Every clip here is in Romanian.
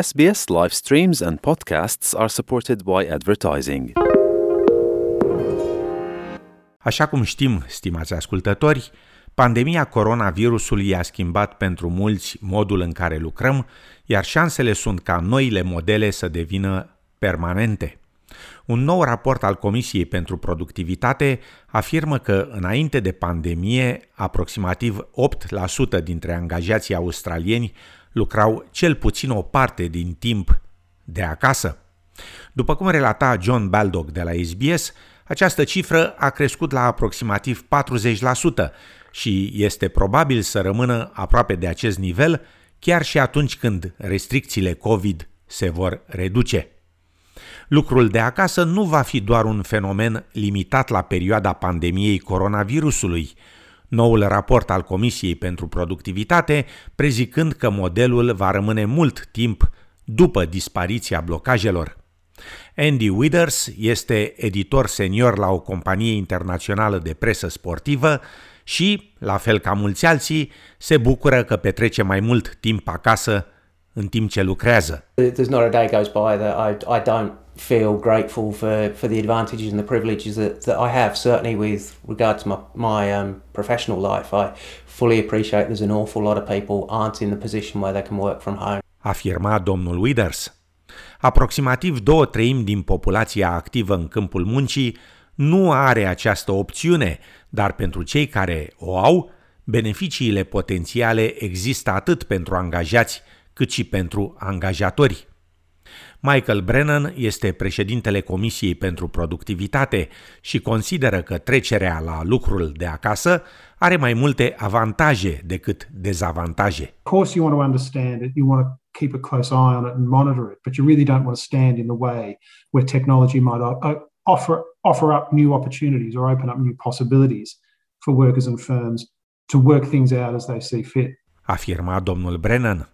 SBS live streams and podcasts are supported by advertising. Așa cum știm, stimați ascultători, pandemia coronavirusului i-a schimbat pentru mulți modul în care lucrăm, iar șansele sunt ca noile modele să devină permanente. Un nou raport al Comisiei pentru Productivitate afirmă că, înainte de pandemie, aproximativ 8% dintre angajații australieni lucrau cel puțin o parte din timp de acasă. După cum relata John Baldock de la SBS, această cifră a crescut la aproximativ 40% și este probabil să rămână aproape de acest nivel chiar și atunci când restricțiile COVID se vor reduce. Lucrul de acasă nu va fi doar un fenomen limitat la perioada pandemiei coronavirusului, noul raport al Comisiei pentru Productivitate prezicând că modelul va rămâne mult timp după dispariția blocajelor. Andy Withers este editor senior la o companie internațională de presă sportivă și, la fel ca mulți alții, se bucură că petrece mai mult timp acasă în timp ce lucrează. There's not a day goes by that I, I don't feel grateful for, for the advantages and the privileges that, that I have, certainly with regard to my, my um, professional life. I fully appreciate there's an awful lot of people aren't in the position where they can work from home. Afirma domnul Withers. Aproximativ două treimi din populația activă în câmpul muncii nu are această opțiune, dar pentru cei care o au, beneficiile potențiale există atât pentru angajați cât și pentru angajatori. Michael Brennan este președintele Comisiei pentru Productivitate și consideră că trecerea la lucrul de acasă are mai multe avantaje decât dezavantaje. Of course you want to understand it, you want to keep a close eye on it and monitor it, but you really don't want to stand in the way where technology might offer offer up new opportunities or open up new possibilities for workers and firms to work things out as they see fit. Afirma domnul Brennan.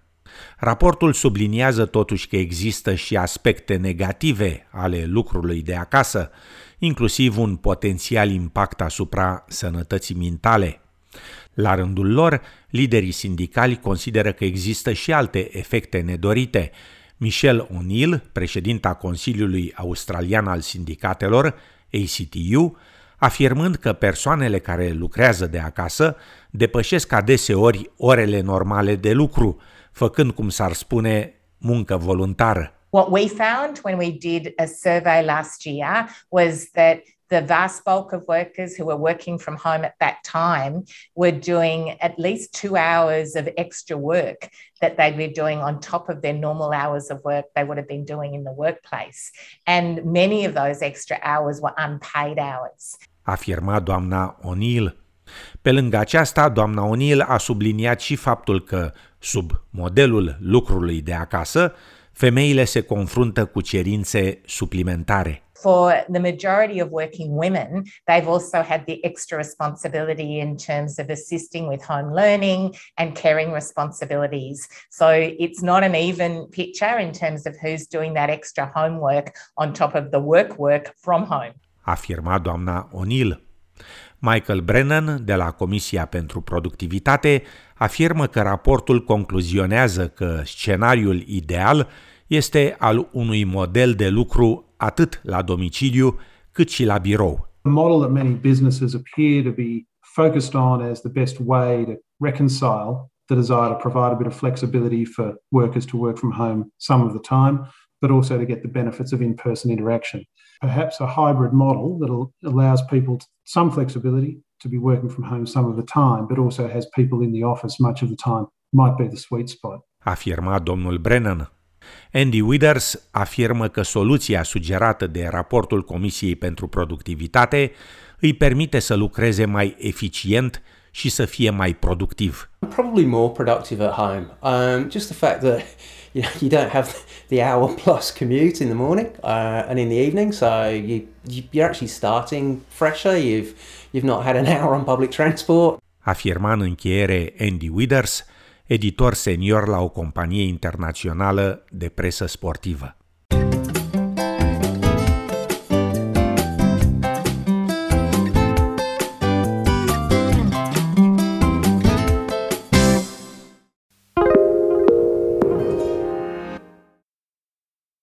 Raportul subliniază totuși că există și aspecte negative ale lucrului de acasă, inclusiv un potențial impact asupra sănătății mentale. La rândul lor, liderii sindicali consideră că există și alte efecte nedorite. Michelle O'Neill, președinta Consiliului Australian al Sindicatelor, ACTU, afirmând că persoanele care lucrează de acasă depășesc adeseori orele normale de lucru, făcând, cum s-ar spune, muncă voluntară. What we found when we did a survey last year was that the vast bulk of workers who were working from home at that time were doing at least two hours of extra work that they'd be doing on top of their normal hours of work they would have been doing in the workplace. And many of those extra hours were unpaid hours. Afirma doamna O'Neill. Pe lângă aceasta, doamna O'Neill a subliniat și faptul că, sub modelul lucrului de acasă, femeile se confruntă cu cerințe suplimentare. For the majority of working women, they've also had the extra responsibility in terms of assisting with home learning and caring responsibilities. So it's not an even picture in terms of who's doing that extra homework on top of the work work from home. Afirma doamna O'Neill. Michael Brennan, de la Comisia pentru Productivitate, afirmă că raportul concluzionează că scenariul ideal este al unui model de lucru atât la domiciliu cât și la birou. A model that many businesses appear to be focused on as the best way to reconcile the desire to provide a bit of flexibility for workers to work from home some of the time, but also to get the benefits of in-person interaction. Perhaps a hybrid model that allows people some flexibility to be working from home some of the time, but also has people in the office much of the time might be the sweet spot. Afirma domnul Brennan. Andy Withers afirmă că soluția sugerată de raportul Comisiei pentru Productivitate îi permite să lucreze mai eficient și să fie mai productiv. Probably more productive at home. Um, just the fact that you know you don't have the hour plus commute in the morning uh, and in the evening, so you you're actually starting fresher. You've you've not had an hour on public transport. Afirma în încheiere Andy Withers, editor senior la o companie internațională de presă sportivă.